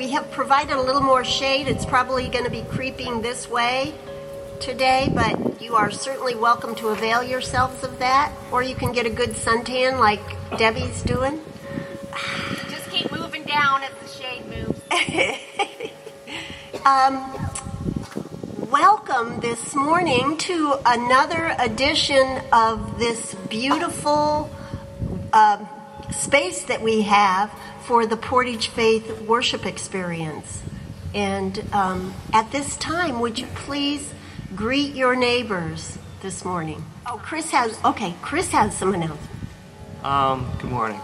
we have provided a little more shade. It's probably going to be creeping this way today, but you are certainly welcome to avail yourselves of that. Or you can get a good suntan like Debbie's doing. Just keep moving down as the shade moves. um, welcome this morning to another edition of this beautiful uh, space that we have for the Portage Faith worship experience. And um, at this time, would you please greet your neighbors this morning? Oh, Chris has, okay, Chris has some announcements. Um, good morning.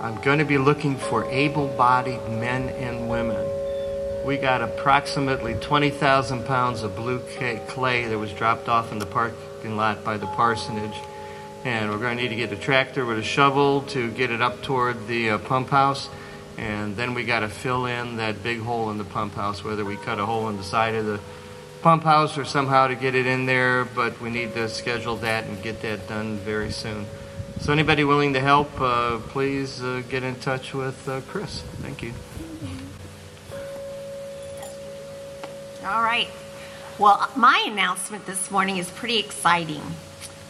I'm going to be looking for able bodied men and women. We got approximately 20,000 pounds of blue clay that was dropped off in the parking lot by the parsonage and we're going to need to get a tractor with a shovel to get it up toward the uh, pump house and then we got to fill in that big hole in the pump house whether we cut a hole in the side of the pump house or somehow to get it in there but we need to schedule that and get that done very soon. So anybody willing to help uh, please uh, get in touch with uh, chris. Thank you. All right. Well my announcement this morning is pretty exciting.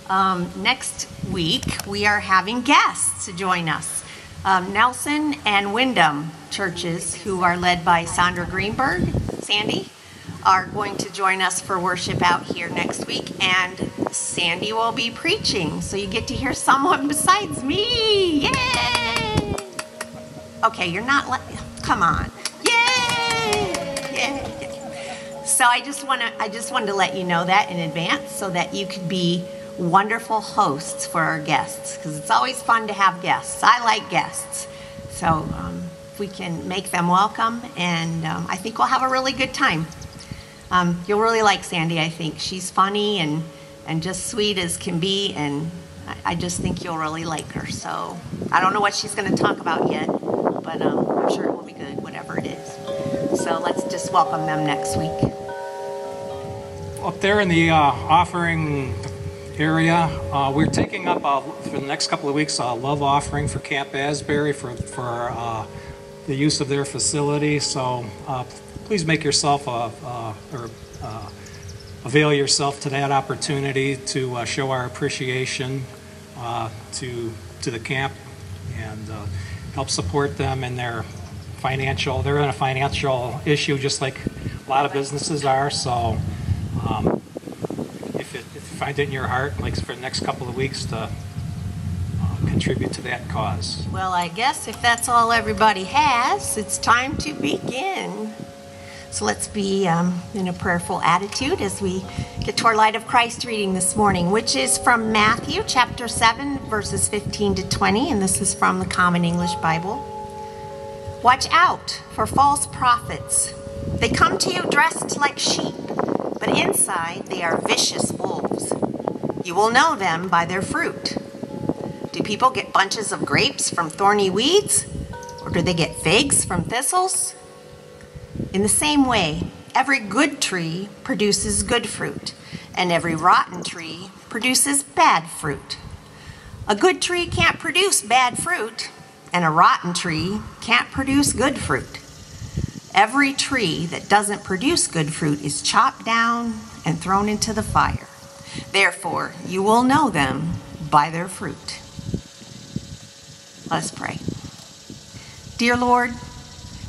Um, next week, we are having guests to join us. Um, Nelson and Windham churches, who are led by Sandra Greenberg, Sandy, are going to join us for worship out here next week, and Sandy will be preaching. So you get to hear someone besides me. Yay! Okay, you're not. Le- Come on. Yay! Yay! So I just want to. I just wanted to let you know that in advance, so that you could be wonderful hosts for our guests because it's always fun to have guests. I like guests. So um, we can make them welcome, and um, I think we'll have a really good time. Um, you'll really like Sandy, I think. She's funny and, and just sweet as can be, and I, I just think you'll really like her. So I don't know what she's going to talk about yet, but um, I'm sure it will be good, whatever it is. So let's just welcome them next week. Up there in the uh, offering area. Uh, we're taking up uh, for the next couple of weeks a love offering for Camp Asbury for for uh, the use of their facility. So uh, please make yourself a, or uh, avail yourself to that opportunity to show our appreciation to to the camp and help support them in their financial. They're in a financial issue just like a lot of businesses are. So. Um, find it in your heart, like for the next couple of weeks, to uh, contribute to that cause. Well, I guess if that's all everybody has, it's time to begin. So let's be um, in a prayerful attitude as we get to our Light of Christ reading this morning, which is from Matthew chapter 7, verses 15 to 20, and this is from the Common English Bible. Watch out for false prophets. They come to you dressed like sheep but inside they are vicious wolves. You will know them by their fruit. Do people get bunches of grapes from thorny weeds? Or do they get figs from thistles? In the same way, every good tree produces good fruit, and every rotten tree produces bad fruit. A good tree can't produce bad fruit, and a rotten tree can't produce good fruit. Every tree that doesn't produce good fruit is chopped down and thrown into the fire. Therefore, you will know them by their fruit. Let's pray. Dear Lord,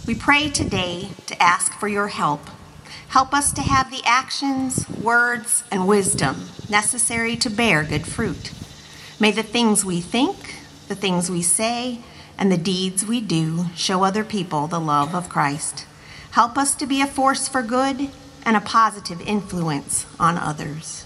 we pray today to ask for your help. Help us to have the actions, words, and wisdom necessary to bear good fruit. May the things we think, the things we say, and the deeds we do show other people the love of Christ. Help us to be a force for good and a positive influence on others.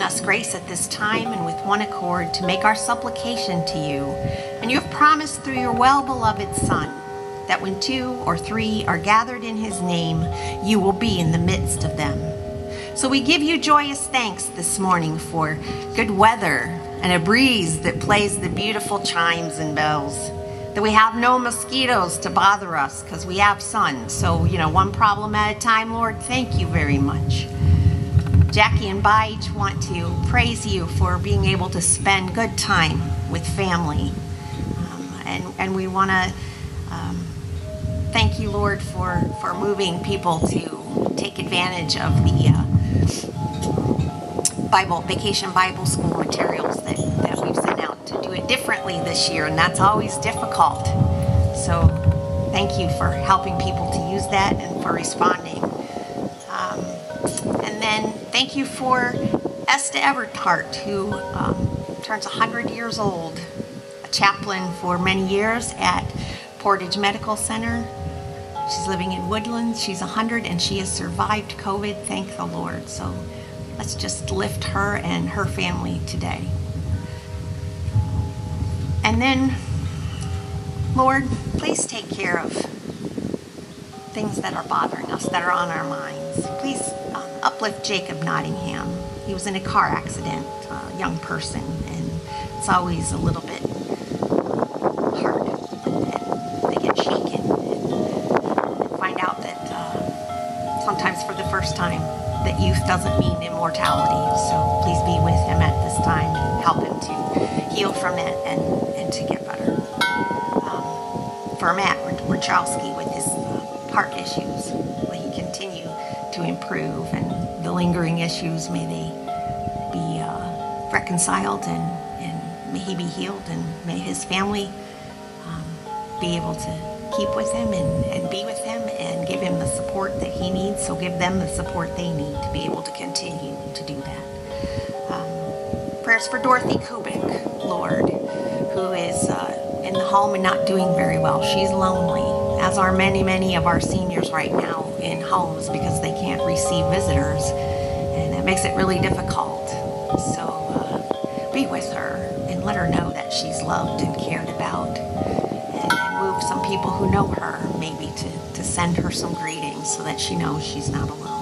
Given us grace at this time and with one accord to make our supplication to you. And you have promised through your well beloved Son that when two or three are gathered in his name, you will be in the midst of them. So we give you joyous thanks this morning for good weather and a breeze that plays the beautiful chimes and bells. That we have no mosquitoes to bother us because we have sun. So, you know, one problem at a time, Lord, thank you very much. Jackie and Baich want to praise you for being able to spend good time with family. Um, and, and we want to um, thank you, Lord, for, for moving people to take advantage of the uh, Bible, Vacation Bible School materials that, that we've sent out to do it differently this year, and that's always difficult. So thank you for helping people to use that and for responding. Thank you for Esther Everhart, who um, turns 100 years old, a chaplain for many years at Portage Medical Center. She's living in Woodlands. She's 100 and she has survived COVID, thank the Lord. So let's just lift her and her family today. And then, Lord, please take care of things that are bothering us, that are on our minds. Please uplift Jacob Nottingham. He was in a car accident, a young person, and it's always a little bit hard. And they get shaken and find out that uh, sometimes for the first time that youth doesn't mean immortality. So please be with him at this time. and Help him to heal from it and, and to get better. Um, for Matt Wachowski with his uh, heart issues, to improve and the lingering issues, may they be uh, reconciled and, and may he be healed and may his family um, be able to keep with him and, and be with him and give him the support that he needs. So give them the support they need to be able to continue to do that. Um, prayers for Dorothy Kubik, Lord, who is uh, in the home and not doing very well. She's lonely, as are many, many of our seniors right now in homes because they can't receive visitors. And it makes it really difficult. So uh, be with her and let her know that she's loved and cared about and move some people who know her maybe to, to send her some greetings so that she knows she's not alone.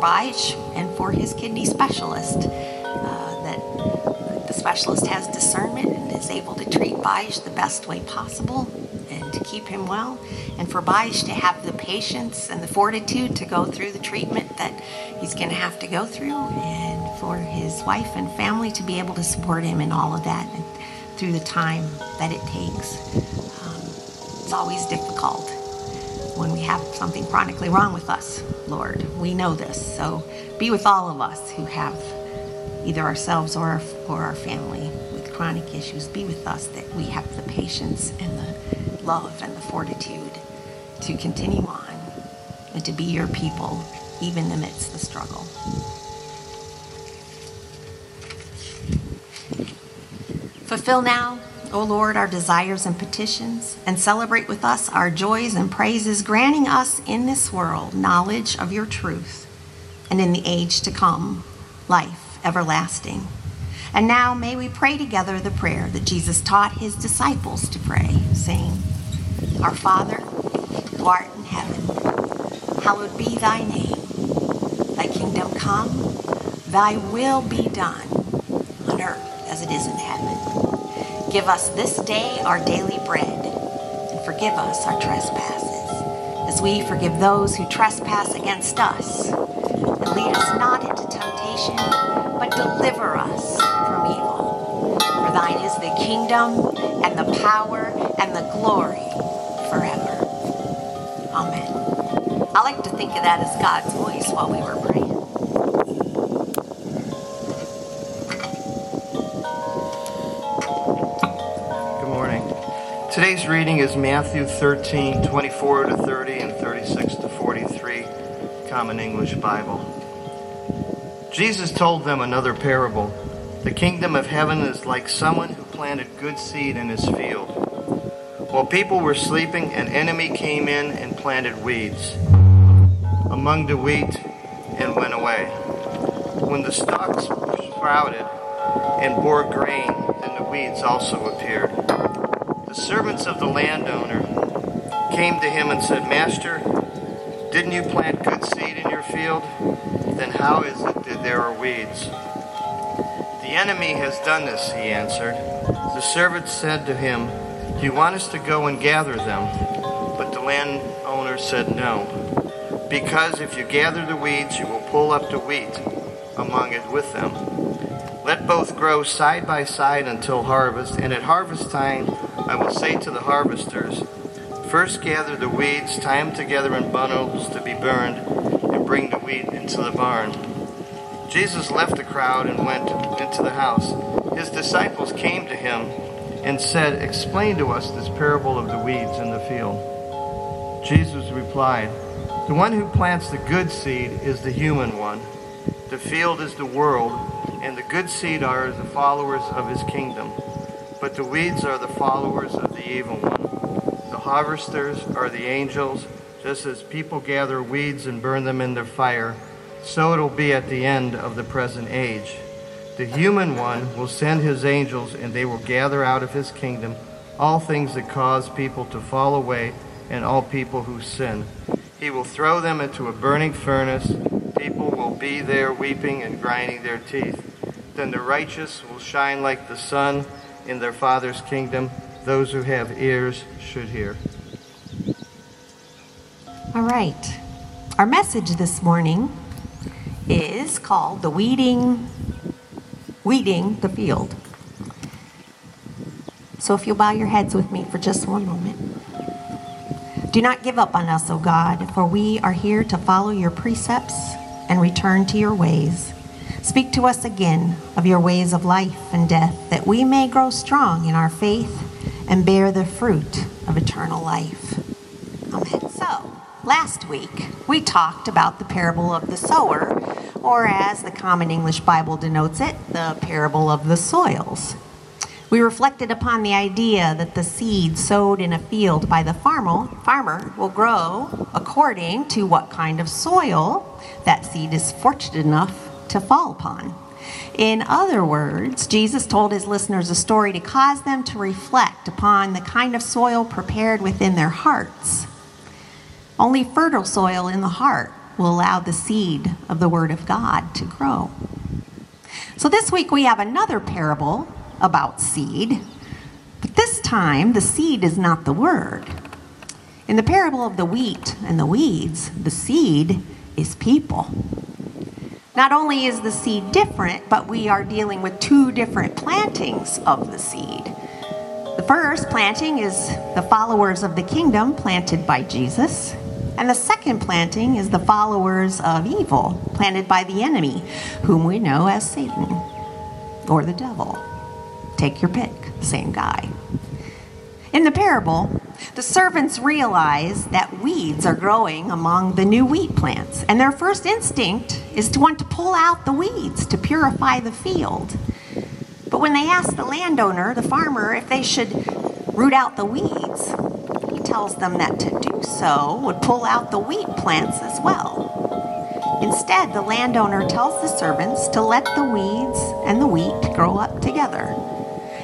Baich and for his kidney specialist, uh, that the specialist has discernment and is able to treat Baich the best way possible and to keep him well, and for Baich to have the patience and the fortitude to go through the treatment that he's going to have to go through, and for his wife and family to be able to support him in all of that and through the time that it takes. Um, it's always difficult when we have something chronically wrong with us, Lord. We know this, so be with all of us who have either ourselves or our, or our family with chronic issues. Be with us that we have the patience and the love and the fortitude to continue on and to be your people even amidst the struggle. Fulfill now, O Lord, our desires and petitions, and celebrate with us our joys and praises, granting us in this world knowledge of your truth, and in the age to come, life everlasting. And now may we pray together the prayer that Jesus taught his disciples to pray, saying, Our Father, who art in heaven, hallowed be thy name. Thy kingdom come, thy will be done, on earth as it is in heaven. Give us this day our daily bread, and forgive us our trespasses, as we forgive those who trespass against us. And lead us not into temptation, but deliver us from evil. For thine is the kingdom, and the power, and the glory forever. Amen. I like to think of that as God's voice while we were praying. Today's reading is Matthew 13, 24 to 30, and 36 to 43, Common English Bible. Jesus told them another parable. The kingdom of heaven is like someone who planted good seed in his field. While people were sleeping, an enemy came in and planted weeds among the wheat and went away. When the stalks sprouted and bore grain, then the weeds also appeared. The servants of the landowner came to him and said, Master, didn't you plant good seed in your field? Then how is it that there are weeds? The enemy has done this, he answered. The servants said to him, Do you want us to go and gather them? But the landowner said, No. Because if you gather the weeds, you will pull up the wheat among it with them. Let both grow side by side until harvest, and at harvest time I will say to the harvesters, First gather the weeds, tie them together in bundles to be burned, and bring the wheat into the barn. Jesus left the crowd and went into the house. His disciples came to him and said, Explain to us this parable of the weeds in the field. Jesus replied, The one who plants the good seed is the human one. The field is the world, and the good seed are the followers of his kingdom. But the weeds are the followers of the evil one. The harvesters are the angels, just as people gather weeds and burn them in their fire so it'll be at the end of the present age. The human one will send his angels, and they will gather out of his kingdom all things that cause people to fall away and all people who sin. He will throw them into a burning furnace. People will be there weeping and grinding their teeth. Then the righteous will shine like the sun in their Father's kingdom. Those who have ears should hear. All right. Our message this morning is called the weeding weeding the field. So if you'll bow your heads with me for just one moment. Do not give up on us, O God, for we are here to follow your precepts and return to your ways. Speak to us again of your ways of life and death, that we may grow strong in our faith and bear the fruit of eternal life. Amen. So, last week we talked about the parable of the sower or as the Common English Bible denotes it, the parable of the soils. We reflected upon the idea that the seed sowed in a field by the farmer, farmer will grow according to what kind of soil that seed is fortunate enough to fall upon. In other words, Jesus told his listeners a story to cause them to reflect upon the kind of soil prepared within their hearts. Only fertile soil in the heart will allow the seed of the Word of God to grow. So this week we have another parable about seed, but this time the seed is not the Word. In the parable of the wheat and the weeds, the seed is people. Not only is the seed different, but we are dealing with two different plantings of the seed. The first planting is the followers of the kingdom planted by Jesus, and the second planting is the followers of evil, planted by the enemy, whom we know as Satan or the devil. Take your pick, same guy. In the parable, the servants realize that weeds are growing among the new wheat plants, and their first instinct is to want to pull out the weeds to purify the field. But when they ask the landowner, the farmer, if they should root out the weeds, he tells them that to do so would pull out the wheat plants as well. Instead, the landowner tells the servants to let the weeds and the wheat grow up together.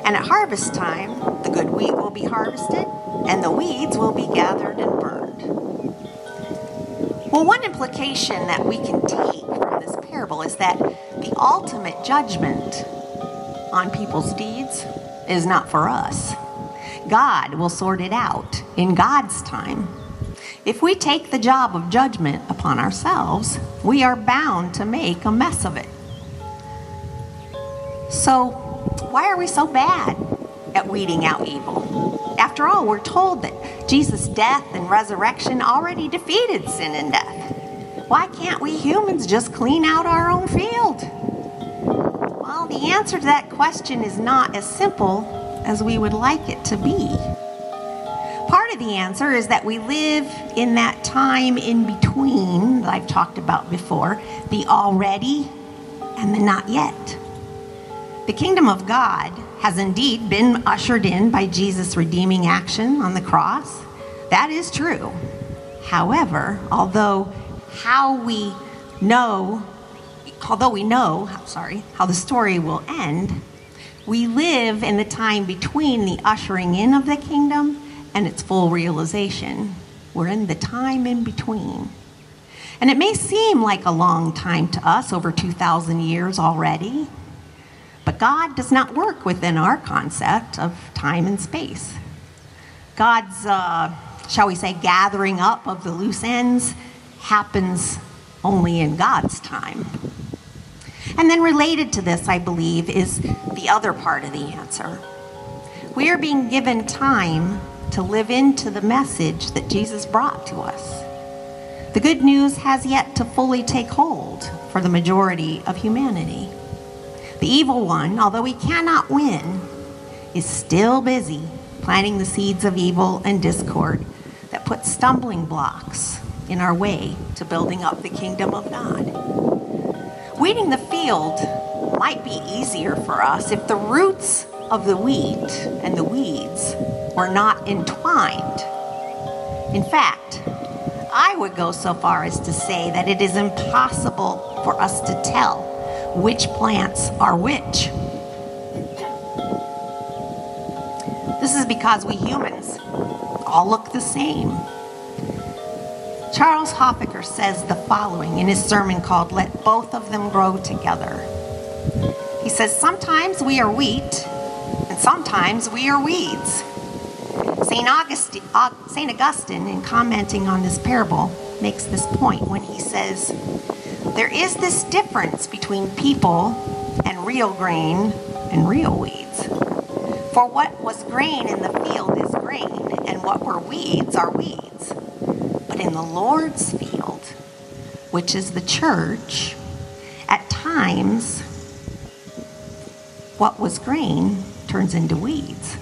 And at harvest time, the good wheat will be harvested and the weeds will be gathered and burned. Well, one implication that we can take is that the ultimate judgment on people's deeds is not for us. God will sort it out in God's time. If we take the job of judgment upon ourselves, we are bound to make a mess of it. So, why are we so bad at weeding out evil? After all, we're told that Jesus' death and resurrection already defeated sin and death. Why can't we humans just clean out our own field? Well, the answer to that question is not as simple as we would like it to be. Part of the answer is that we live in that time in between that I've talked about before the already and the not yet. The kingdom of God has indeed been ushered in by Jesus' redeeming action on the cross. That is true. However, although how we know, although we know, sorry, how the story will end, we live in the time between the ushering in of the kingdom and its full realization. We're in the time in between. And it may seem like a long time to us, over 2,000 years already, but God does not work within our concept of time and space. God's, uh, shall we say, gathering up of the loose ends happens only in God's time. And then, related to this, I believe, is the other part of the answer. We are being given time to live into the message that Jesus brought to us. The good news has yet to fully take hold for the majority of humanity. The evil one, although he cannot win, is still busy planting the seeds of evil and discord that put stumbling blocks in our way to building up the kingdom of God. Weeding the field might be easier for us if the roots of the wheat and the weeds were not entwined. In fact, I would go so far as to say that it is impossible for us to tell which plants are which. This is because we humans all look the same. Charles Hoffacker says the following in his sermon called Let Both of Them Grow Together. He says, Sometimes we are wheat, and sometimes we are weeds. St. Augustine, St. Augustine, in commenting on this parable, makes this point when he says, There is this difference between people and real grain and real weeds. For what was grain in the field is grain, and what were weeds are weeds. In the Lord's field, which is the church, at times, what was grain turns into weeds.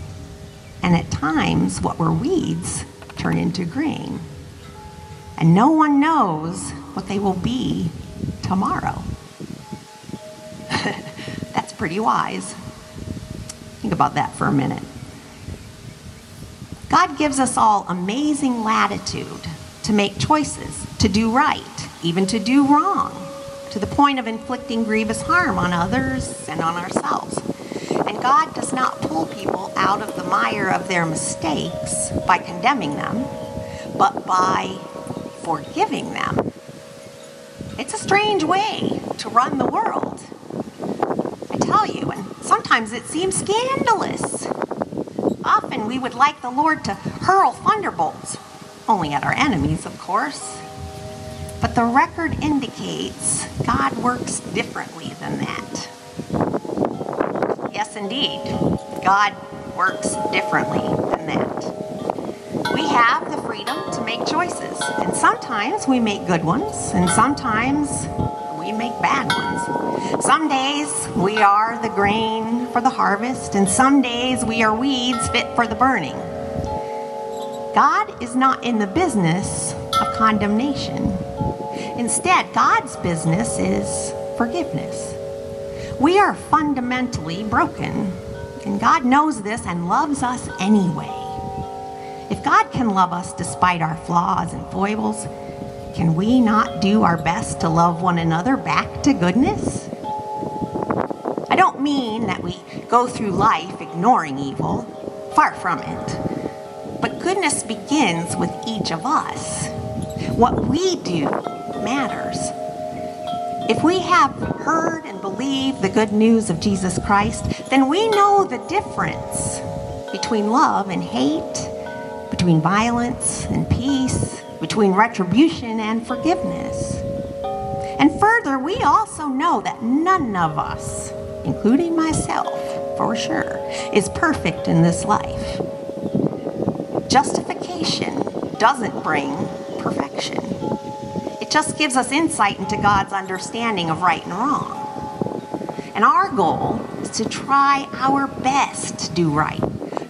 And at times, what were weeds turn into grain. And no one knows what they will be tomorrow. That's pretty wise. Think about that for a minute. God gives us all amazing latitude to make choices, to do right, even to do wrong, to the point of inflicting grievous harm on others and on ourselves. And God does not pull people out of the mire of their mistakes by condemning them, but by forgiving them. It's a strange way to run the world. I tell you, and sometimes it seems scandalous. Often we would like the Lord to hurl thunderbolts, only at our enemies, of course. But the record indicates God works differently than that. Yes, indeed, God works differently than that. We have the freedom to make choices, and sometimes we make good ones, and sometimes we make bad ones. Some days we are the grain for the harvest, and some days we are weeds fit for the burning. God is not in the business of condemnation. Instead, God's business is forgiveness. We are fundamentally broken, and God knows this and loves us anyway. If God can love us despite our flaws and foibles, can we not do our best to love one another back to goodness? I don't mean that we go through life ignoring evil, far from it. Goodness begins with each of us. What we do matters. If we have heard and believed the good news of Jesus Christ, then we know the difference between love and hate, between violence and peace, between retribution and forgiveness. And further, we also know that none of us, including myself for sure, is perfect in this life. Justification doesn't bring perfection it just gives us insight into God's understanding of right and wrong. And our goal is to try our best to do right,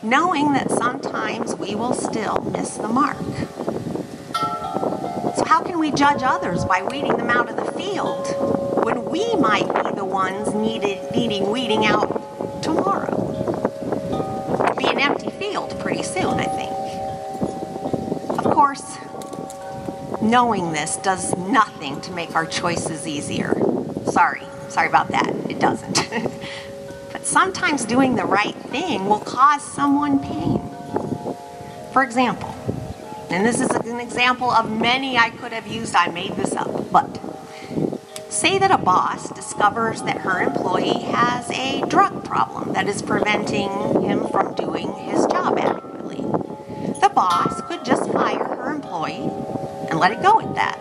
knowing that sometimes we will still miss the mark. So, how can we judge others by weeding them out of the field when we might be the ones needed, needing weeding out tomorrow. It'll be an empty field pretty soon, I think. Course, knowing this does nothing to make our choices easier. Sorry, sorry about that. It doesn't. but sometimes doing the right thing will cause someone pain. For example, and this is an example of many I could have used, I made this up, but say that a boss discovers that her employee has a drug problem that is preventing him from doing his job adequately. The boss could just fire employee and let it go at that.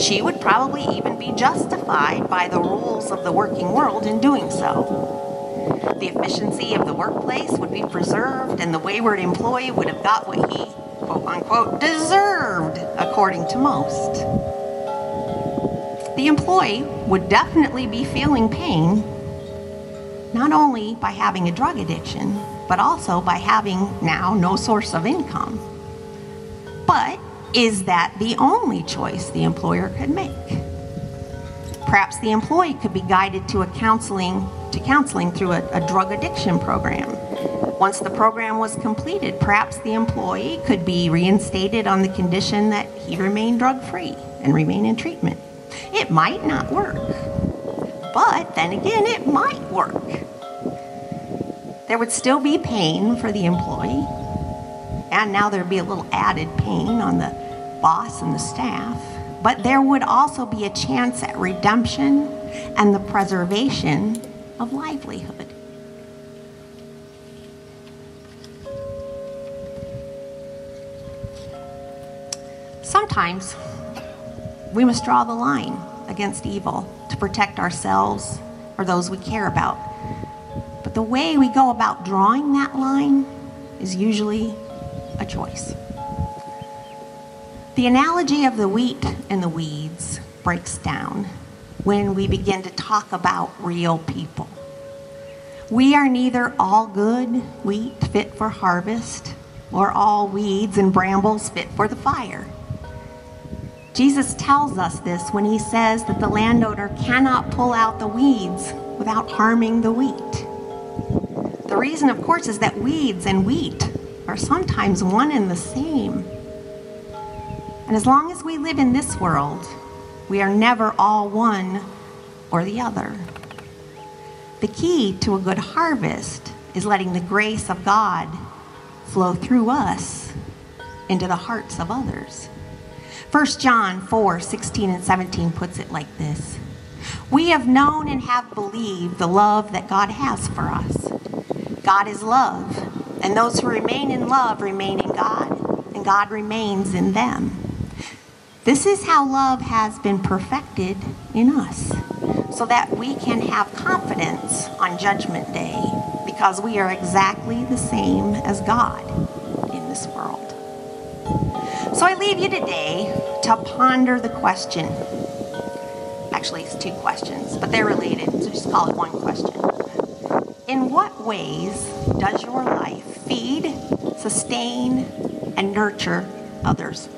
She would probably even be justified by the rules of the working world in doing so. The efficiency of the workplace would be preserved, and the wayward employee would have got what he, quote unquote, deserved, according to most. The employee would definitely be feeling pain, not only by having a drug addiction, but also by having now no source of income. But is that the only choice the employer could make? Perhaps the employee could be guided to a counseling to counseling through a, a drug addiction program. Once the program was completed, perhaps the employee could be reinstated on the condition that he remain drug free and remain in treatment. It might not work, but then again, it might work. There would still be pain for the employee, and now there'd be a little added pain on the boss and the staff, but there would also be a chance at redemption and the preservation of livelihood. Sometimes we must draw the line against evil to protect ourselves or those we care about. But the way we go about drawing that line is usually a choice. The analogy of the wheat and the weeds breaks down when we begin to talk about real people. We are neither all good wheat fit for harvest or all weeds and brambles fit for the fire. Jesus tells us this when he says that the landowner cannot pull out the weeds without harming the wheat. The reason, of course, is that weeds and wheat are sometimes one and the same. And as long as we live in this world, we are never all one or the other. The key to a good harvest is letting the grace of God flow through us into the hearts of others. 1 John 4 16 and 17 puts it like this We have known and have believed the love that God has for us. God is love, and those who remain in love remain in God, and God remains in them. This is how love has been perfected in us, so that we can have confidence on Judgment Day because we are exactly the same as God in this world. So I leave you today to ponder the question. Actually, it's two questions, but they're related, so just call it one question. In what ways does your life feed, sustain, and nurture others?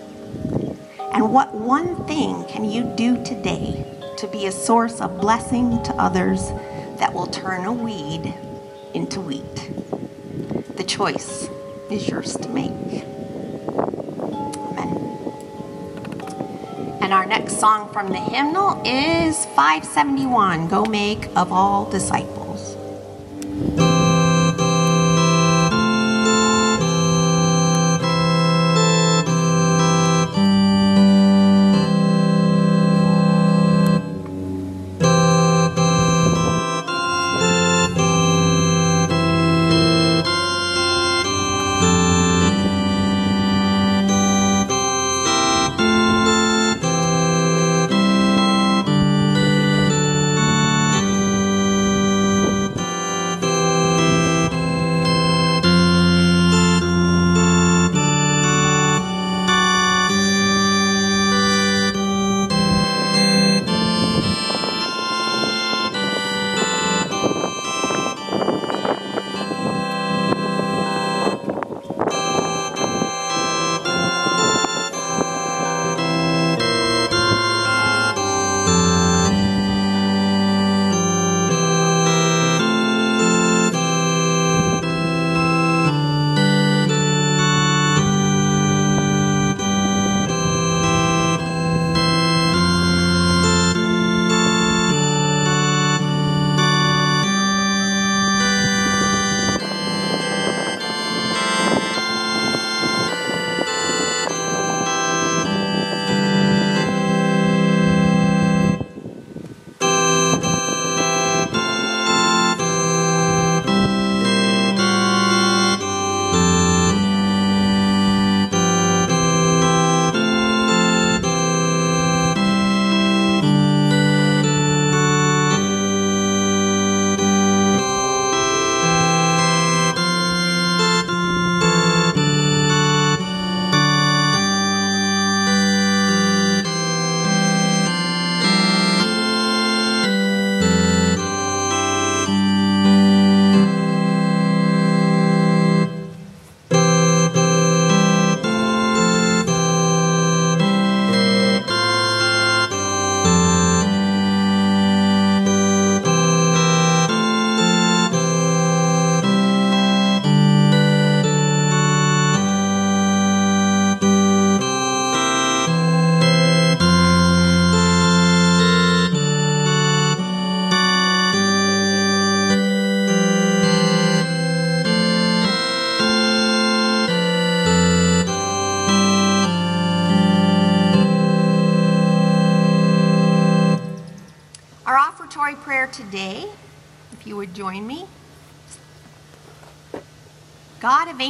And what one thing can you do today to be a source of blessing to others that will turn a weed into wheat? The choice is yours to make. And our next song from the hymnal is 571 Go Make of All Disciples.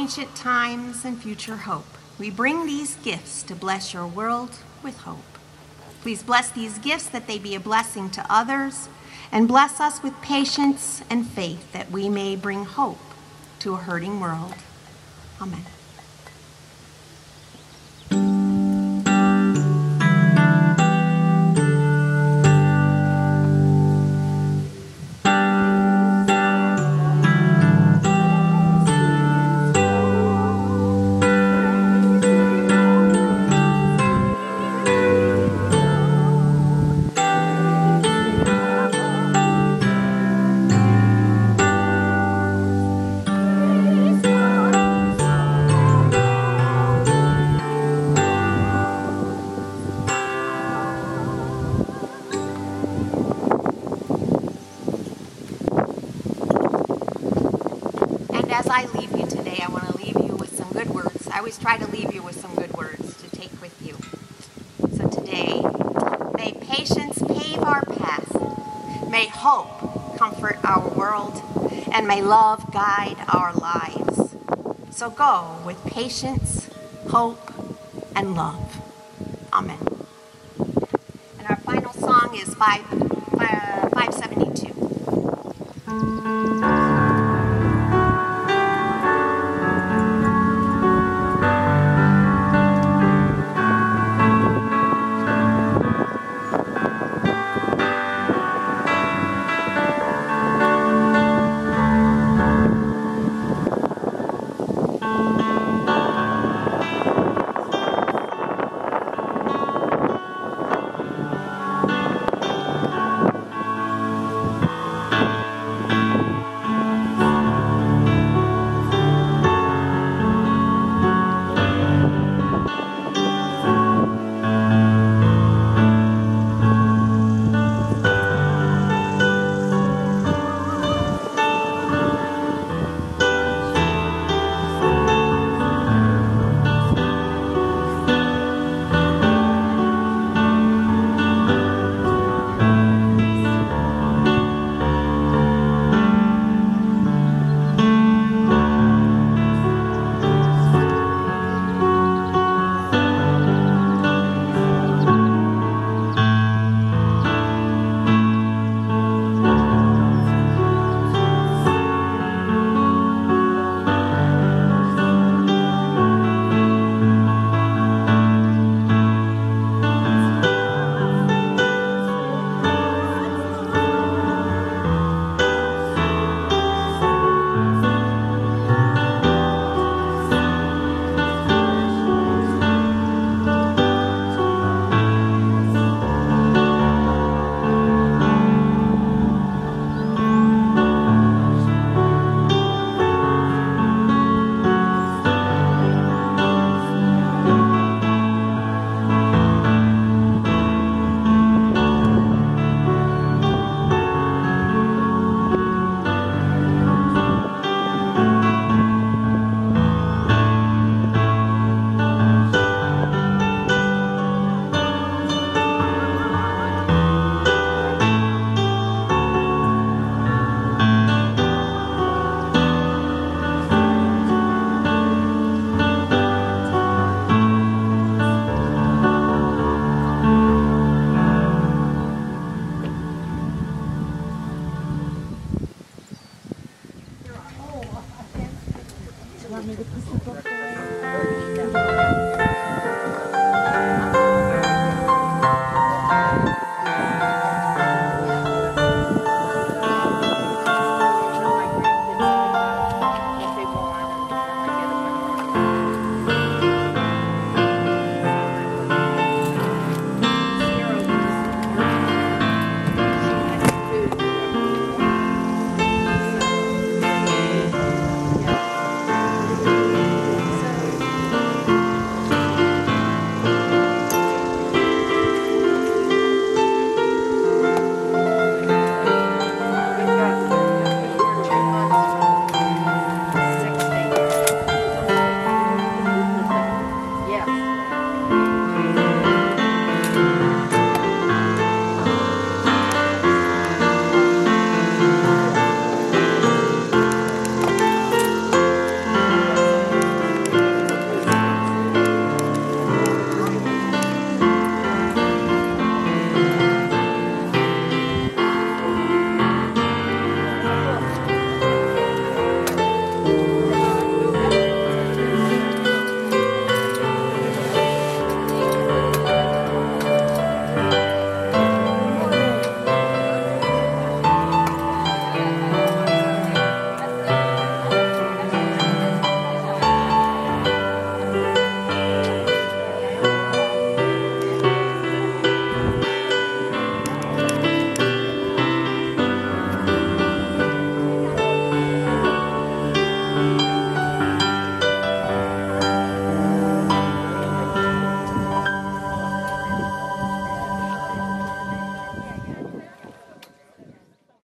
Ancient times and future hope, we bring these gifts to bless your world with hope. Please bless these gifts that they be a blessing to others, and bless us with patience and faith that we may bring hope to a hurting world. Amen. Go with patience, hope, and love.